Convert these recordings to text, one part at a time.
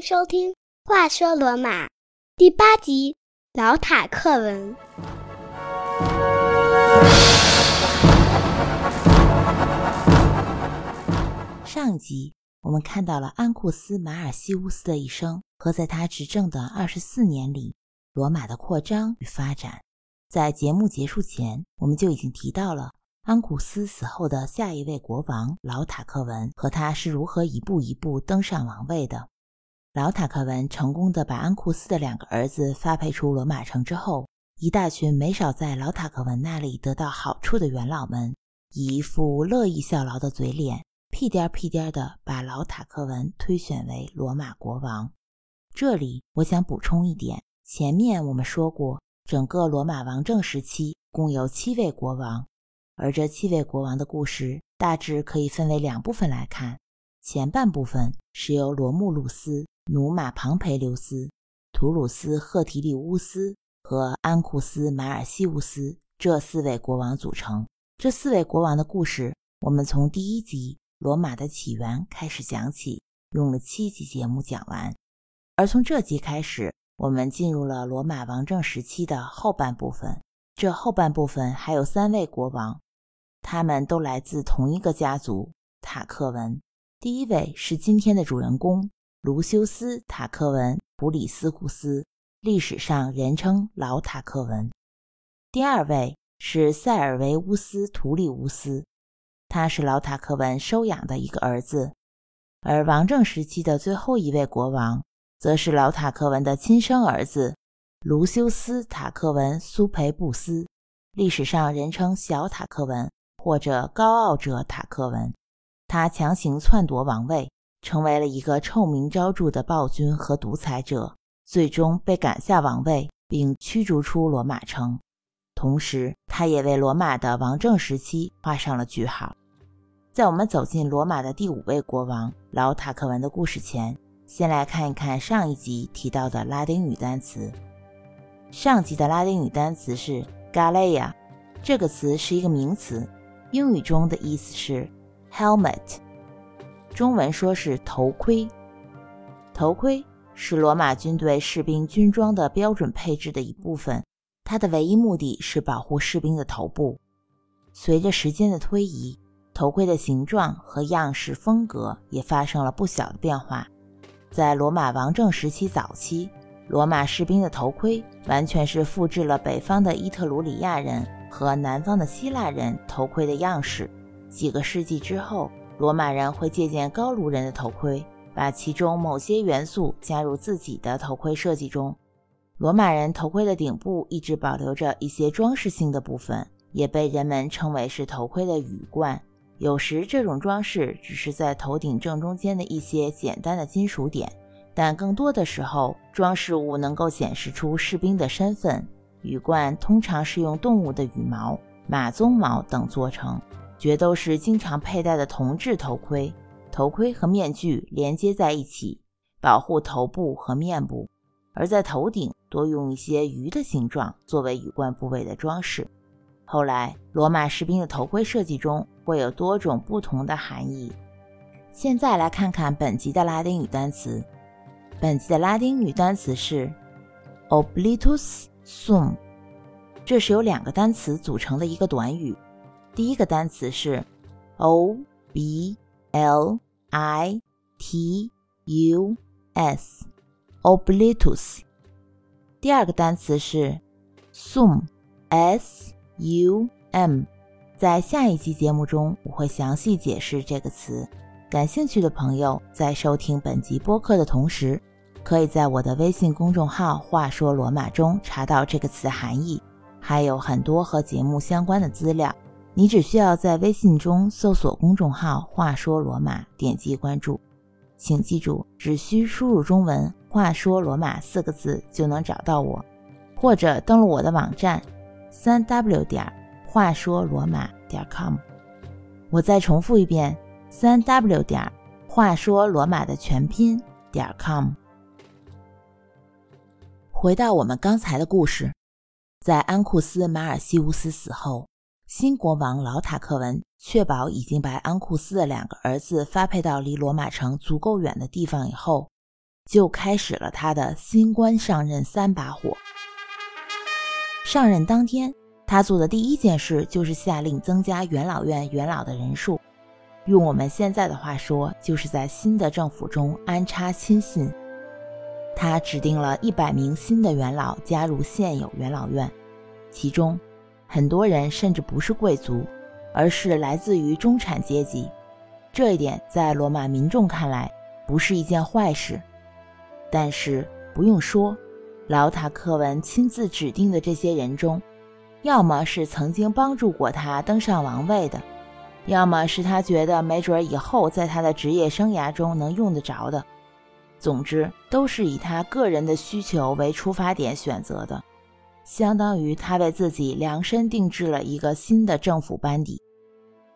收听《话说罗马》第八集《老塔克文》。上集我们看到了安库斯·马尔西乌斯的一生和在他执政的二十四年里，罗马的扩张与发展。在节目结束前，我们就已经提到了。安库斯死后的下一位国王老塔克文和他是如何一步一步登上王位的？老塔克文成功的把安库斯的两个儿子发配出罗马城之后，一大群没少在老塔克文那里得到好处的元老们，以一副乐意效劳的嘴脸，屁颠屁颠的把老塔克文推选为罗马国王。这里我想补充一点：前面我们说过，整个罗马王政时期共有七位国王。而这七位国王的故事大致可以分为两部分来看。前半部分是由罗慕路斯、努马庞培留斯、图鲁斯赫提利乌斯和安库斯马尔西乌斯这四位国王组成。这四位国王的故事，我们从第一集《罗马的起源》开始讲起，用了七集节目讲完。而从这集开始，我们进入了罗马王政时期的后半部分。这后半部分还有三位国王。他们都来自同一个家族——塔克文。第一位是今天的主人公卢修斯·塔克文·普里斯库斯，历史上人称老塔克文。第二位是塞尔维乌斯·图利乌斯，他是老塔克文收养的一个儿子。而王政时期的最后一位国王，则是老塔克文的亲生儿子卢修斯·塔克文·苏培布斯，历史上人称小塔克文。或者高傲者塔克文，他强行篡夺王位，成为了一个臭名昭著的暴君和独裁者，最终被赶下王位，并驱逐出罗马城。同时，他也为罗马的王政时期画上了句号。在我们走进罗马的第五位国王老塔克文的故事前，先来看一看上一集提到的拉丁语单词。上集的拉丁语单词是 “galea”，这个词是一个名词。英语中的意思是 helmet，中文说是头盔。头盔是罗马军队士兵军装的标准配置的一部分，它的唯一目的是保护士兵的头部。随着时间的推移，头盔的形状和样式风格也发生了不小的变化。在罗马王政时期早期，罗马士兵的头盔完全是复制了北方的伊特鲁里亚人。和南方的希腊人头盔的样式。几个世纪之后，罗马人会借鉴高卢人的头盔，把其中某些元素加入自己的头盔设计中。罗马人头盔的顶部一直保留着一些装饰性的部分，也被人们称为是头盔的羽冠。有时这种装饰只是在头顶正中间的一些简单的金属点，但更多的时候，装饰物能够显示出士兵的身份。羽冠通常是用动物的羽毛、马鬃毛等做成，决斗士经常佩戴的铜制头盔。头盔和面具连接在一起，保护头部和面部，而在头顶多用一些鱼的形状作为羽冠部位的装饰。后来，罗马士兵的头盔设计中会有多种不同的含义。现在来看看本集的拉丁语单词。本集的拉丁语单词是 oblitus。sum，这是由两个单词组成的一个短语。第一个单词是 o b l i t u s，oblitus。第二个单词是 sum，s u m。在下一期节目中，我会详细解释这个词。感兴趣的朋友在收听本集播客的同时。可以在我的微信公众号“话说罗马”中查到这个词含义，还有很多和节目相关的资料。你只需要在微信中搜索公众号“话说罗马”，点击关注。请记住，只需输入中文“话说罗马”四个字就能找到我，或者登录我的网站三 w 点话说罗马点 com。我再重复一遍：三 w 点话说罗马的全拼点 com。回到我们刚才的故事，在安库斯·马尔西乌斯死后，新国王老塔克文确保已经把安库斯的两个儿子发配到离罗马城足够远的地方以后，就开始了他的新官上任三把火。上任当天，他做的第一件事就是下令增加元老院元老的人数。用我们现在的话说，就是在新的政府中安插亲信。他指定了一百名新的元老加入现有元老院，其中很多人甚至不是贵族，而是来自于中产阶级。这一点在罗马民众看来不是一件坏事。但是不用说，老塔克文亲自指定的这些人中，要么是曾经帮助过他登上王位的。要么是他觉得没准以后在他的职业生涯中能用得着的，总之都是以他个人的需求为出发点选择的，相当于他为自己量身定制了一个新的政府班底。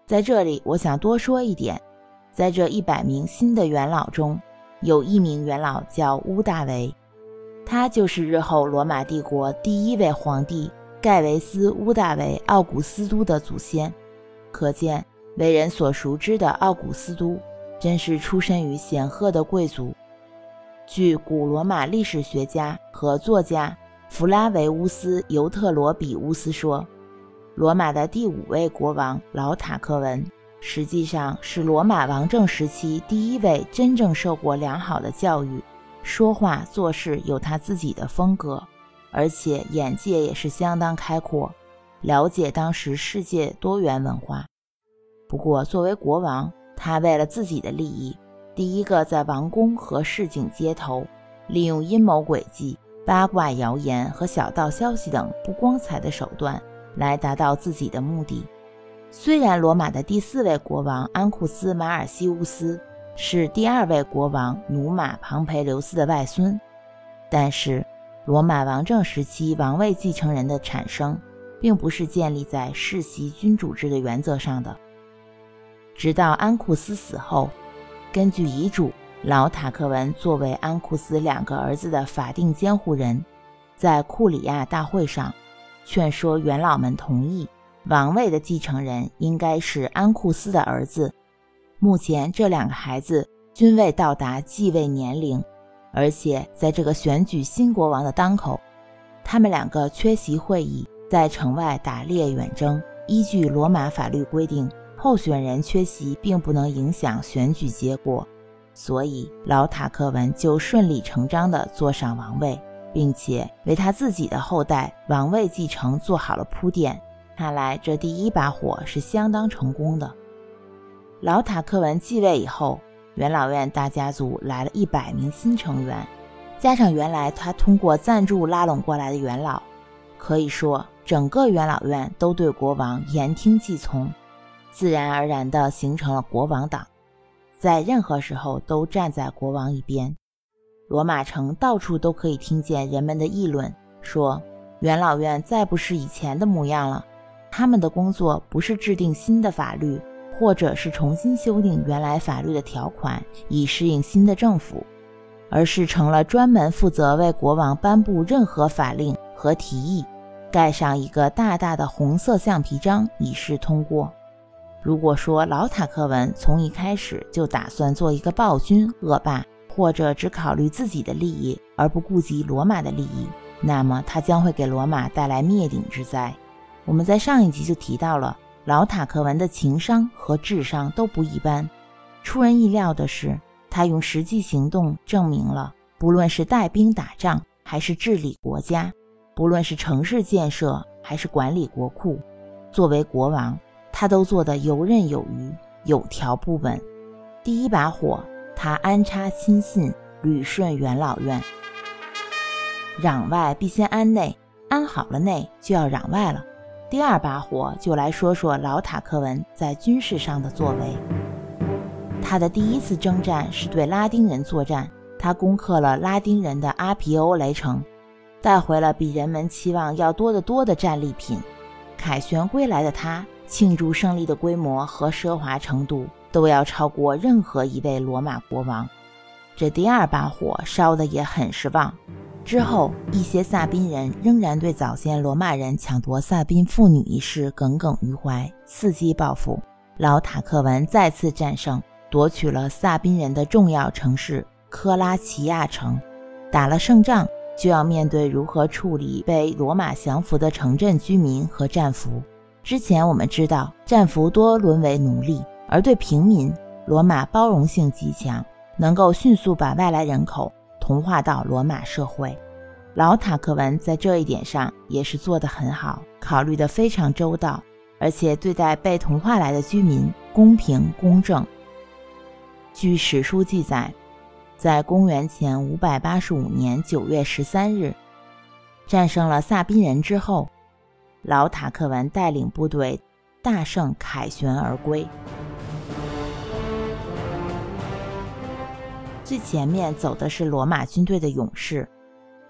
在这里，我想多说一点，在这一百名新的元老中，有一名元老叫乌大维，他就是日后罗马帝国第一位皇帝盖维斯·乌大维·奥古斯都的祖先，可见。为人所熟知的奥古斯都，真是出身于显赫的贵族。据古罗马历史学家和作家弗拉维乌斯·尤特罗比乌斯说，罗马的第五位国王老塔克文，实际上是罗马王政时期第一位真正受过良好的教育，说话做事有他自己的风格，而且眼界也是相当开阔，了解当时世界多元文化。不过，作为国王，他为了自己的利益，第一个在王宫和市井街头，利用阴谋诡计、八卦谣言和小道消息等不光彩的手段来达到自己的目的。虽然罗马的第四位国王安库斯·马尔西乌斯是第二位国王努马·庞培留斯的外孙，但是罗马王政时期王位继承人的产生，并不是建立在世袭君主制的原则上的。直到安库斯死后，根据遗嘱，老塔克文作为安库斯两个儿子的法定监护人，在库里亚大会上劝说元老们同意王位的继承人应该是安库斯的儿子。目前这两个孩子均未到达继位年龄，而且在这个选举新国王的当口，他们两个缺席会议，在城外打猎远征。依据罗马法律规定。候选人缺席并不能影响选举结果，所以老塔克文就顺理成章地坐上王位，并且为他自己的后代王位继承做好了铺垫。看来这第一把火是相当成功的。老塔克文继位以后，元老院大家族来了一百名新成员，加上原来他通过赞助拉拢过来的元老，可以说整个元老院都对国王言听计从。自然而然地形成了国王党，在任何时候都站在国王一边。罗马城到处都可以听见人们的议论，说元老院再不是以前的模样了。他们的工作不是制定新的法律，或者是重新修订原来法律的条款以适应新的政府，而是成了专门负责为国王颁布任何法令和提议，盖上一个大大的红色橡皮章以示通过。如果说老塔克文从一开始就打算做一个暴君恶霸，或者只考虑自己的利益而不顾及罗马的利益，那么他将会给罗马带来灭顶之灾。我们在上一集就提到了老塔克文的情商和智商都不一般。出人意料的是，他用实际行动证明了，不论是带兵打仗，还是治理国家，不论是城市建设，还是管理国库，作为国王。他都做得游刃有余，有条不紊。第一把火，他安插亲信，捋顺元老院。攘外必先安内，安好了内，就要攘外了。第二把火，就来说说老塔克文在军事上的作为。他的第一次征战是对拉丁人作战，他攻克了拉丁人的阿皮欧雷城，带回了比人们期望要多得多的战利品。凯旋归来的他。庆祝胜利的规模和奢华程度都要超过任何一位罗马国王。这第二把火烧的也很是旺。之后，一些萨宾人仍然对早先罗马人抢夺萨宾妇女一事耿耿于怀，伺机报复。老塔克文再次战胜，夺取了萨宾人的重要城市科拉齐亚城。打了胜仗，就要面对如何处理被罗马降服的城镇居民和战俘。之前我们知道，战俘多沦为奴隶，而对平民，罗马包容性极强，能够迅速把外来人口同化到罗马社会。老塔克文在这一点上也是做得很好，考虑得非常周到，而且对待被同化来的居民公平公正。据史书记载，在公元前五百八十五年九月十三日，战胜了萨宾人之后。老塔克文带领部队大胜，凯旋而归。最前面走的是罗马军队的勇士，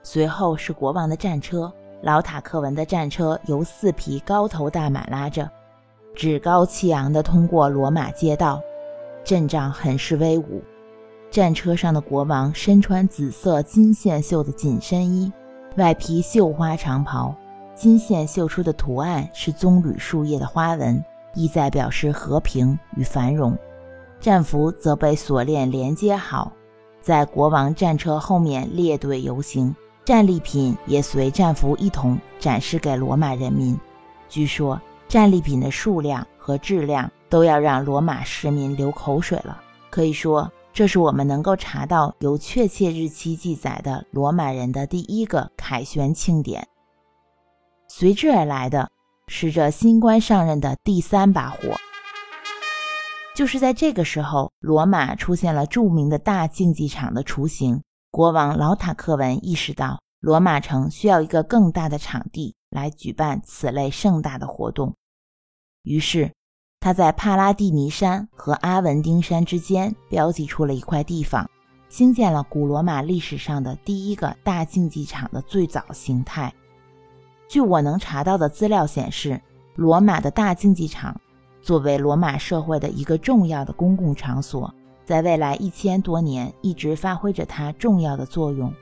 随后是国王的战车。老塔克文的战车由四匹高头大马拉着，趾高气昂地通过罗马街道，阵仗很是威武。战车上的国王身穿紫色金线绣的紧身衣，外披绣花长袍。金线绣出的图案是棕榈树叶的花纹，意在表示和平与繁荣。战俘则被锁链连接好，在国王战车后面列队游行，战利品也随战俘一同展示给罗马人民。据说战利品的数量和质量都要让罗马市民流口水了。可以说，这是我们能够查到有确切日期记载的罗马人的第一个凯旋庆典。随之而来的是这新官上任的第三把火。就是在这个时候，罗马出现了著名的大竞技场的雏形。国王老塔克文意识到，罗马城需要一个更大的场地来举办此类盛大的活动。于是，他在帕拉蒂尼山和阿文丁山之间标记出了一块地方，兴建了古罗马历史上的第一个大竞技场的最早形态。据我能查到的资料显示，罗马的大竞技场作为罗马社会的一个重要的公共场所，在未来一千多年一直发挥着它重要的作用。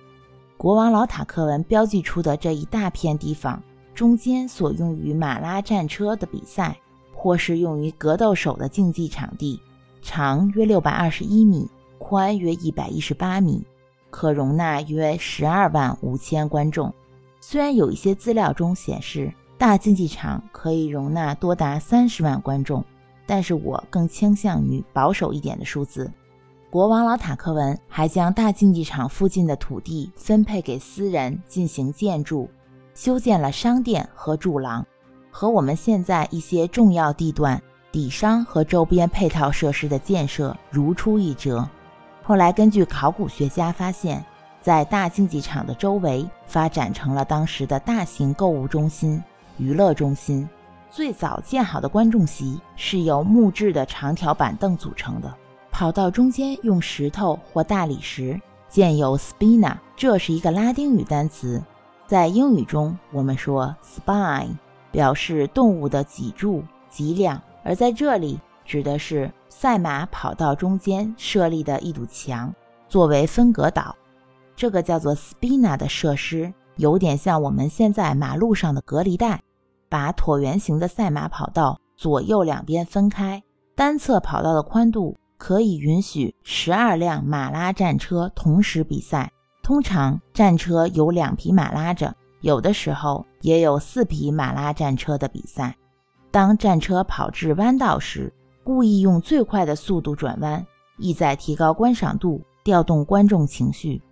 国王老塔克文标记出的这一大片地方，中间所用于马拉战车的比赛，或是用于格斗手的竞技场地，长约六百二十一米，宽约一百一十八米，可容纳约十二万五千观众。虽然有一些资料中显示大竞技场可以容纳多达三十万观众，但是我更倾向于保守一点的数字。国王老塔克文还将大竞技场附近的土地分配给私人进行建筑，修建了商店和柱廊，和我们现在一些重要地段底商和周边配套设施的建设如出一辙。后来根据考古学家发现。在大竞技场的周围发展成了当时的大型购物中心、娱乐中心。最早建好的观众席是由木质的长条板凳组成的，跑道中间用石头或大理石建有 spina，这是一个拉丁语单词，在英语中我们说 spine，表示动物的脊柱、脊梁，而在这里指的是赛马跑道中间设立的一堵墙，作为分隔岛。这个叫做 spina 的设施，有点像我们现在马路上的隔离带，把椭圆形的赛马跑道左右两边分开。单侧跑道的宽度可以允许十二辆马拉战车同时比赛。通常战车有两匹马拉着，有的时候也有四匹马拉战车的比赛。当战车跑至弯道时，故意用最快的速度转弯，意在提高观赏度，调动观众情绪。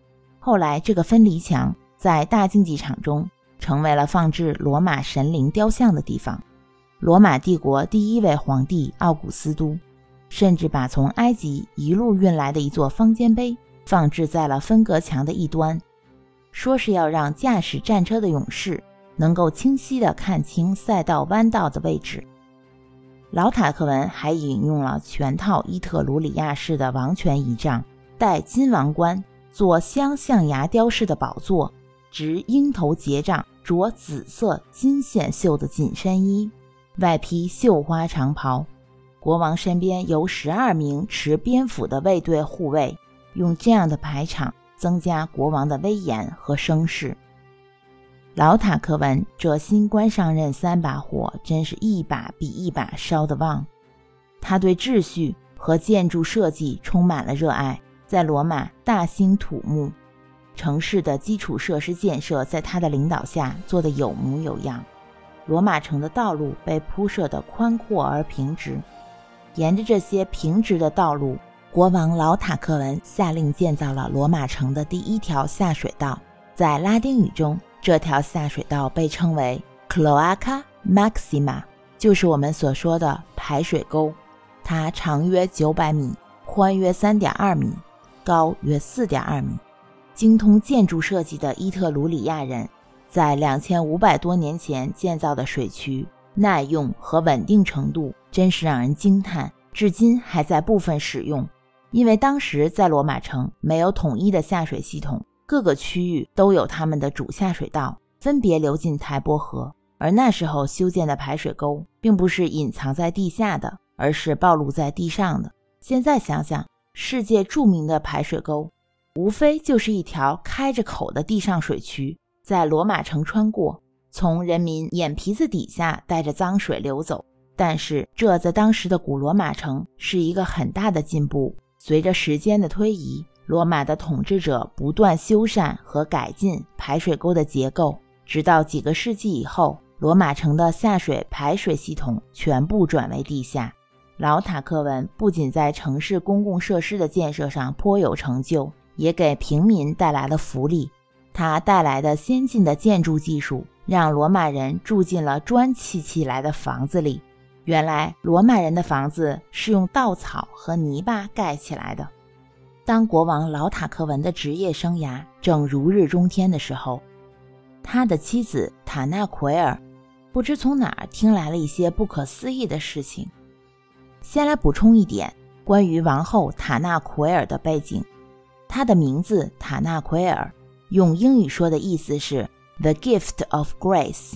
后来，这个分离墙在大竞技场中成为了放置罗马神灵雕像的地方。罗马帝国第一位皇帝奥古斯都甚至把从埃及一路运来的一座方尖碑放置在了分隔墙的一端，说是要让驾驶战车的勇士能够清晰地看清赛道弯道的位置。老塔克文还引用了全套伊特鲁里亚式的王权仪仗，戴金王冠。做镶象牙雕饰的宝座，执鹰头结杖，着紫色金线绣的紧身衣，外披绣花长袍。国王身边有十二名持鞭斧的卫队护卫，用这样的排场增加国王的威严和声势。老塔克文这新官上任三把火，真是一把比一把烧得旺。他对秩序和建筑设计充满了热爱。在罗马大兴土木，城市的基础设施建设在他的领导下做得有模有样。罗马城的道路被铺设得宽阔而平直，沿着这些平直的道路，国王老塔克文下令建造了罗马城的第一条下水道。在拉丁语中，这条下水道被称为 Cloaca Maxima，就是我们所说的排水沟。它长约九百米，宽约三点二米，高约四点二米。精通建筑设计的伊特鲁里亚人。在两千五百多年前建造的水渠耐用和稳定程度真是让人惊叹，至今还在部分使用。因为当时在罗马城没有统一的下水系统，各个区域都有他们的主下水道，分别流进台伯河。而那时候修建的排水沟并不是隐藏在地下的，而是暴露在地上的。现在想想，世界著名的排水沟，无非就是一条开着口的地上水渠。在罗马城穿过，从人民眼皮子底下带着脏水流走。但是这在当时的古罗马城是一个很大的进步。随着时间的推移，罗马的统治者不断修缮和改进排水沟的结构，直到几个世纪以后，罗马城的下水排水系统全部转为地下。老塔克文不仅在城市公共设施的建设上颇有成就，也给平民带来了福利。他带来的先进的建筑技术，让罗马人住进了砖砌起来的房子里。原来，罗马人的房子是用稻草和泥巴盖起来的。当国王老塔克文的职业生涯正如日中天的时候，他的妻子塔纳奎尔不知从哪儿听来了一些不可思议的事情。先来补充一点关于王后塔纳奎尔的背景：她的名字塔纳奎尔。用英语说的意思是 “the gift of grace”，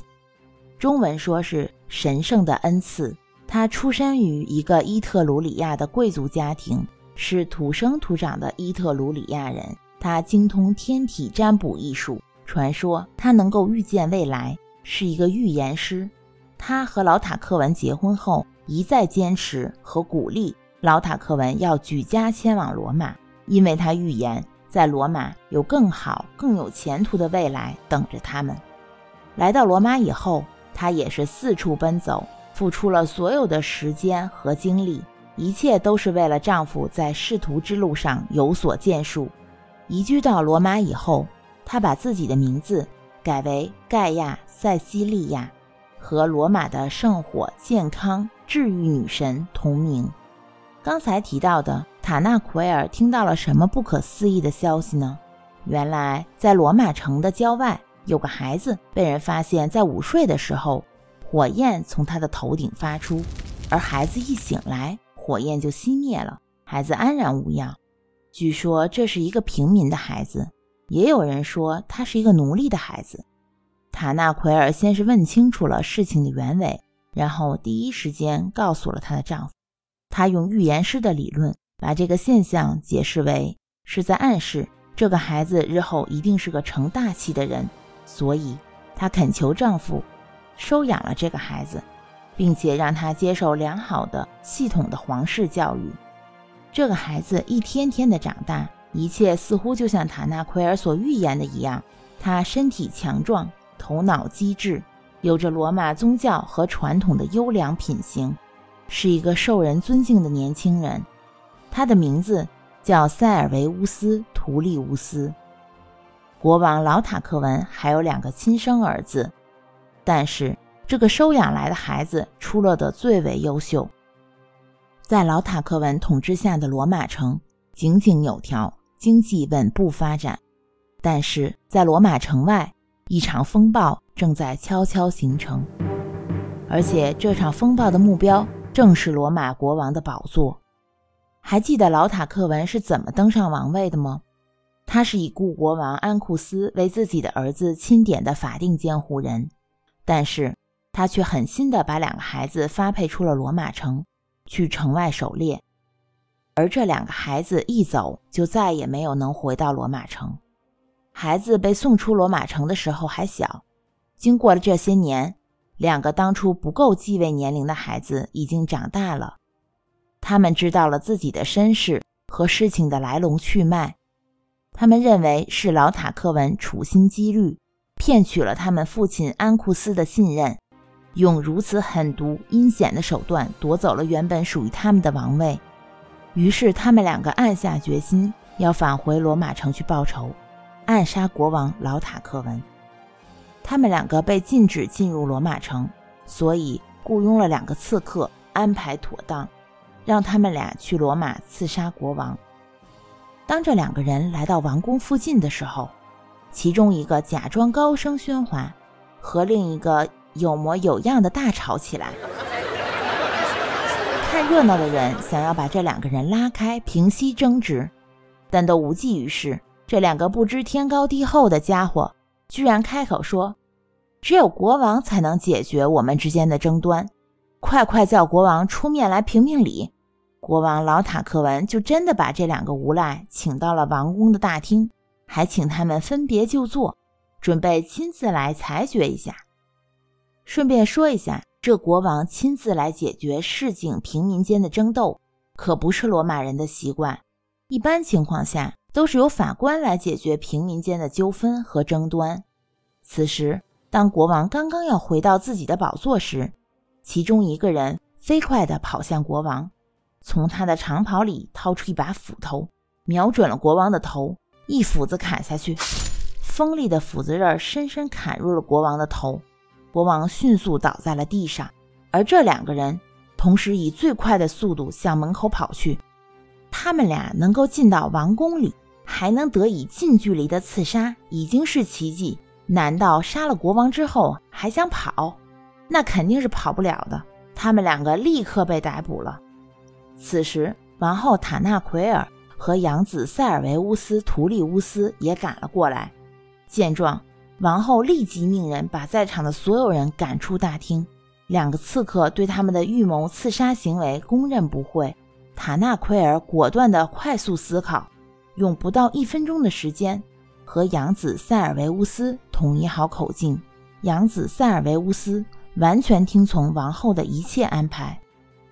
中文说是“神圣的恩赐”。她出生于一个伊特鲁里亚的贵族家庭，是土生土长的伊特鲁里亚人。她精通天体占卜艺术，传说她能够预见未来，是一个预言师。他和老塔克文结婚后，一再坚持和鼓励老塔克文要举家迁往罗马，因为他预言。在罗马有更好、更有前途的未来等着他们。来到罗马以后，她也是四处奔走，付出了所有的时间和精力，一切都是为了丈夫在仕途之路上有所建树。移居到罗马以后，她把自己的名字改为盖亚·塞西利亚，和罗马的圣火、健康、治愈女神同名。刚才提到的。塔纳奎尔听到了什么不可思议的消息呢？原来，在罗马城的郊外，有个孩子被人发现，在午睡的时候，火焰从他的头顶发出，而孩子一醒来，火焰就熄灭了，孩子安然无恙。据说这是一个平民的孩子，也有人说他是一个奴隶的孩子。塔纳奎尔先是问清楚了事情的原委，然后第一时间告诉了她的丈夫。她用预言师的理论。把这个现象解释为是在暗示这个孩子日后一定是个成大器的人，所以她恳求丈夫收养了这个孩子，并且让他接受良好的、系统的皇室教育。这个孩子一天天的长大，一切似乎就像塔纳奎尔所预言的一样，他身体强壮，头脑机智，有着罗马宗教和传统的优良品行，是一个受人尊敬的年轻人。他的名字叫塞尔维乌斯·图利乌斯。国王老塔克文还有两个亲生儿子，但是这个收养来的孩子出落得最为优秀。在老塔克文统治下的罗马城井井有条，经济稳步发展。但是在罗马城外，一场风暴正在悄悄形成，而且这场风暴的目标正是罗马国王的宝座。还记得老塔克文是怎么登上王位的吗？他是已故国王安库斯为自己的儿子钦点的法定监护人，但是他却狠心地把两个孩子发配出了罗马城，去城外狩猎。而这两个孩子一走，就再也没有能回到罗马城。孩子被送出罗马城的时候还小，经过了这些年，两个当初不够继位年龄的孩子已经长大了。他们知道了自己的身世和事情的来龙去脉。他们认为是老塔克文处心积虑骗取了他们父亲安库斯的信任，用如此狠毒阴险的手段夺走了原本属于他们的王位。于是，他们两个暗下决心要返回罗马城去报仇，暗杀国王老塔克文。他们两个被禁止进入罗马城，所以雇佣了两个刺客，安排妥当，让他们俩去罗马刺杀国王。当这两个人来到王宫附近的时候，其中一个假装高声喧哗，和另一个有模有样的大吵起来。看热闹的人想要把这两个人拉开，平息争执，但都无济于事。这两个不知天高地厚的家伙居然开口说：“只有国王才能解决我们之间的争端，快快叫国王出面来评评理。”国王老塔克文就真的把这两个无赖请到了王宫的大厅，还请他们分别就坐，准备亲自来裁决一下。顺便说一下，这国王亲自来解决市井平民间的争斗，可不是罗马人的习惯。一般情况下，都是由法官来解决平民间的纠纷和争端。此时，当国王刚刚要回到自己的宝座时，其中一个人飞快地跑向国王。从他的长袍里掏出一把斧头，瞄准了国王的头，一斧子砍下去。锋利的斧子刃深深砍入了国王的头，国王迅速倒在了地上。而这两个人同时以最快的速度向门口跑去。他们俩能够进到王宫里，还能得以近距离的刺杀，已经是奇迹。难道杀了国王之后还想跑？那肯定是跑不了的。他们两个立刻被逮捕了。此时，王后塔纳奎尔和养子塞尔维乌斯·图利乌斯也赶了过来。见状，王后立即命人把在场的所有人赶出大厅。两个刺客对他们的预谋刺杀行为供认不讳。塔纳奎尔果断地快速思考，用不到一分钟的时间，和养子塞尔维乌斯统一好口径。养子塞尔维乌斯完全听从王后的一切安排。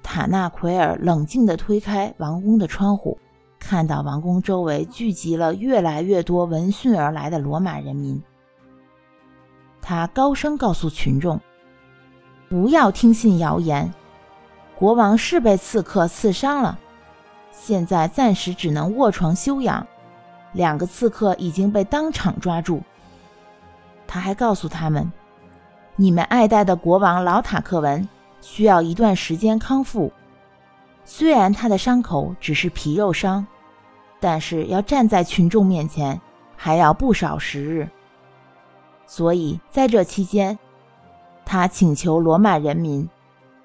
塔纳奎尔冷静地推开王宫的窗户，看到王宫周围聚集了越来越多闻讯而来的罗马人民。他高声告诉群众：“不要听信谣言，国王是被刺客刺伤了，现在暂时只能卧床休养。两个刺客已经被当场抓住。”他还告诉他们：“你们爱戴的国王老塔克文。”需要一段时间康复。虽然他的伤口只是皮肉伤，但是要站在群众面前还要不少时日。所以在这期间，他请求罗马人民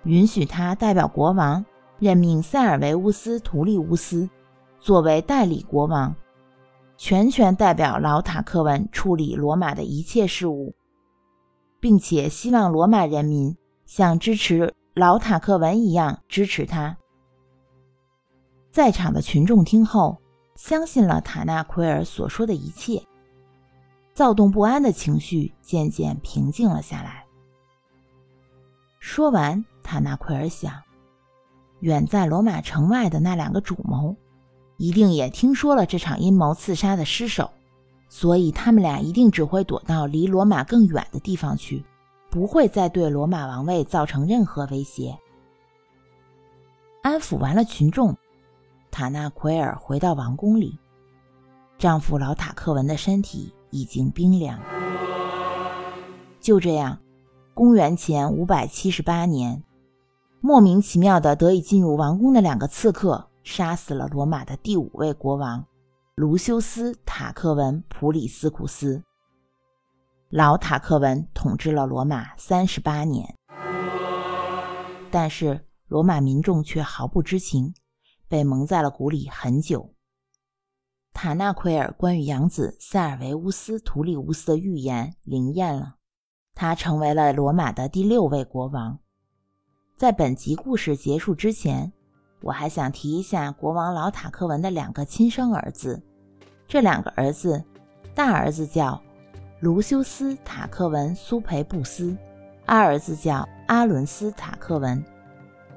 允许他代表国王任命塞尔维乌斯·图利乌斯作为代理国王，全权代表老塔克文处理罗马的一切事务，并且希望罗马人民。像支持老塔克文一样支持他。在场的群众听后，相信了塔纳奎尔所说的一切，躁动不安的情绪渐渐平静了下来。说完，塔纳奎尔想，远在罗马城外的那两个主谋，一定也听说了这场阴谋刺杀的尸首，所以他们俩一定只会躲到离罗马更远的地方去。不会再对罗马王位造成任何威胁。安抚完了群众，塔纳奎尔回到王宫里。丈夫老塔克文的身体已经冰凉。就这样，公元前五百七十八年，莫名其妙的得以进入王宫的两个刺客，杀死了罗马的第五位国王卢修斯·塔克文·普里斯库斯。老塔克文统治了罗马三十八年，但是罗马民众却毫不知情，被蒙在了鼓里很久。塔纳奎尔关于养子塞尔维乌斯·图里乌斯的预言灵验了，他成为了罗马的第六位国王。在本集故事结束之前，我还想提一下国王老塔克文的两个亲生儿子，这两个儿子，大儿子叫。卢修斯·塔克文·苏培布斯，二儿子叫阿伦斯·塔克文。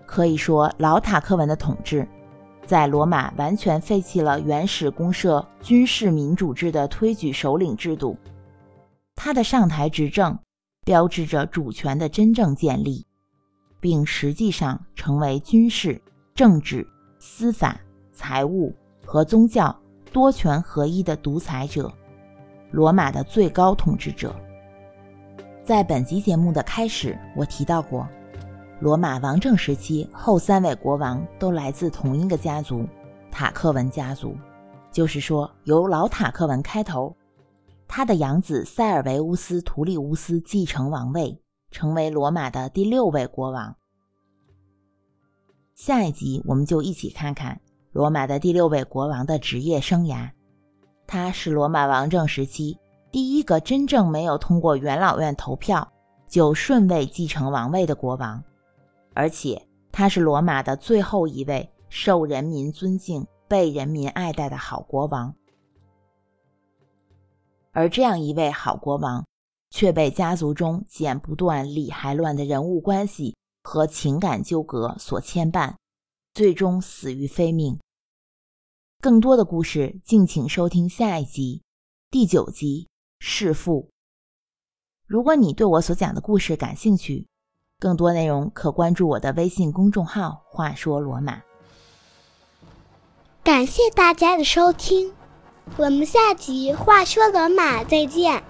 可以说，老塔克文的统治在罗马完全废弃了原始公社军事民主制的推举首领制度。他的上台执政，标志着主权的真正建立，并实际上成为军事、政治、司法、财务和宗教多权合一的独裁者，罗马的最高统治者。在本集节目的开始，我提到过。罗马王政时期后三位国王都来自同一个家族——塔克文家族，就是说由老塔克文开头。他的养子塞尔维乌斯·图利乌斯继承王位，成为罗马的第六位国王。下一集我们就一起看看罗马的第六位国王的职业生涯。他是罗马王政时期第一个真正没有通过元老院投票就顺位继承王位的国王。而且他是罗马的最后一位受人民尊敬、被人民爱戴的好国王，而这样一位好国王，却被家族中剪不断、理还乱的人物关系和情感纠葛所牵绊，最终死于非命。更多的故事，敬请收听下一集，第九集《弑父》。如果你对我所讲的故事感兴趣，更多内容可关注我的微信公众号“话说罗马”。感谢大家的收听，我们下集“话说罗马”再见。